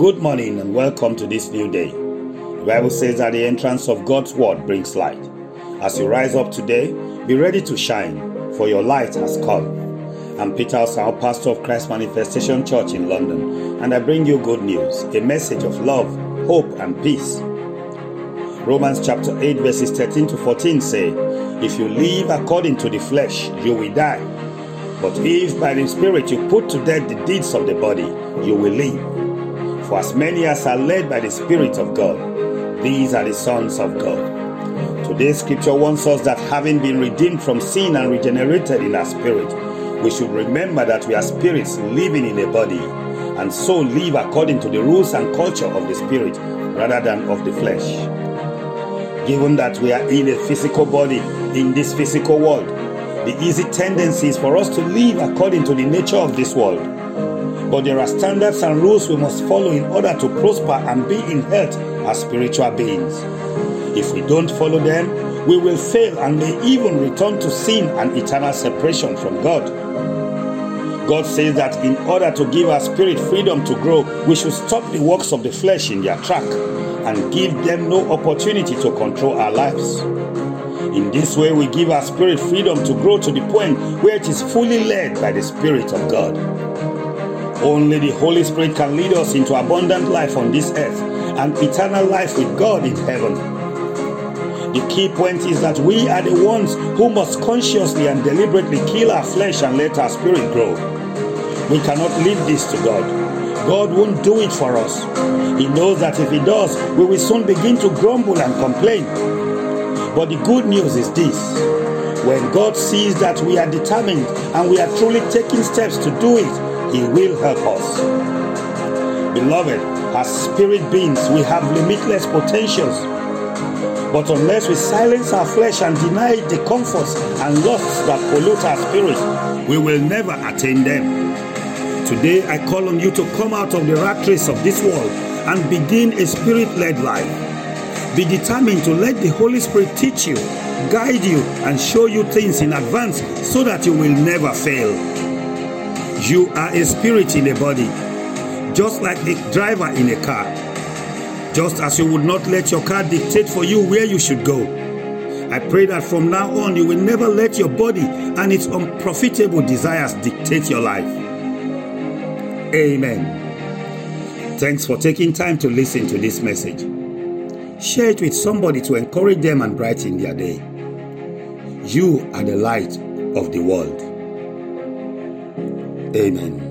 Good morning and welcome to this new day. The Bible says that the entrance of God's word brings light. As you rise up today, be ready to shine, for your light has come. I'm Peter Osao, pastor of Christ Manifestation Church in London, and I bring you good news, a message of love, hope, and peace. Romans chapter 8, verses 13 to 14 say, If you live according to the flesh, you will die. But if by the Spirit you put to death the deeds of the body, you will live. For as many as are led by the Spirit of God, these are the sons of God. Today's scripture warns us that having been redeemed from sin and regenerated in our spirit, we should remember that we are spirits living in a body, and so live according to the rules and culture of the spirit rather than of the flesh. Given that we are in a physical body in this physical world, the easy tendency is for us to live according to the nature of this world. But there are standards and rules we must follow in order to prosper and be in health as spiritual beings. If we don't follow them, we will fail and may even return to sin and eternal separation from God. God says that in order to give our spirit freedom to grow, we should stop the works of the flesh in their track and give them no opportunity to control our lives. In this way, we give our spirit freedom to grow to the point where it is fully led by the Spirit of God. Only the Holy Spirit can lead us into abundant life on this earth and eternal life with God in heaven. The key point is that we are the ones who must consciously and deliberately kill our flesh and let our spirit grow. We cannot leave this to God. God won't do it for us. He knows that if He does, we will soon begin to grumble and complain. But the good news is this when God sees that we are determined and we are truly taking steps to do it, He will help us. Beloved, as spirit beings, we have limitless potentials. But unless we silence our flesh and deny the comforts and lusts that pollute our spirit, we will never attain them. Today, I call on you to come out of the rat race of this world and begin a spirit led life. Be determined to let the Holy Spirit teach you, guide you, and show you things in advance so that you will never fail. You are a spirit in a body, just like a driver in a car. Just as you would not let your car dictate for you where you should go. I pray that from now on you will never let your body and its unprofitable desires dictate your life. Amen. Thanks for taking time to listen to this message. Share it with somebody to encourage them and brighten their day. You are the light of the world. Amen.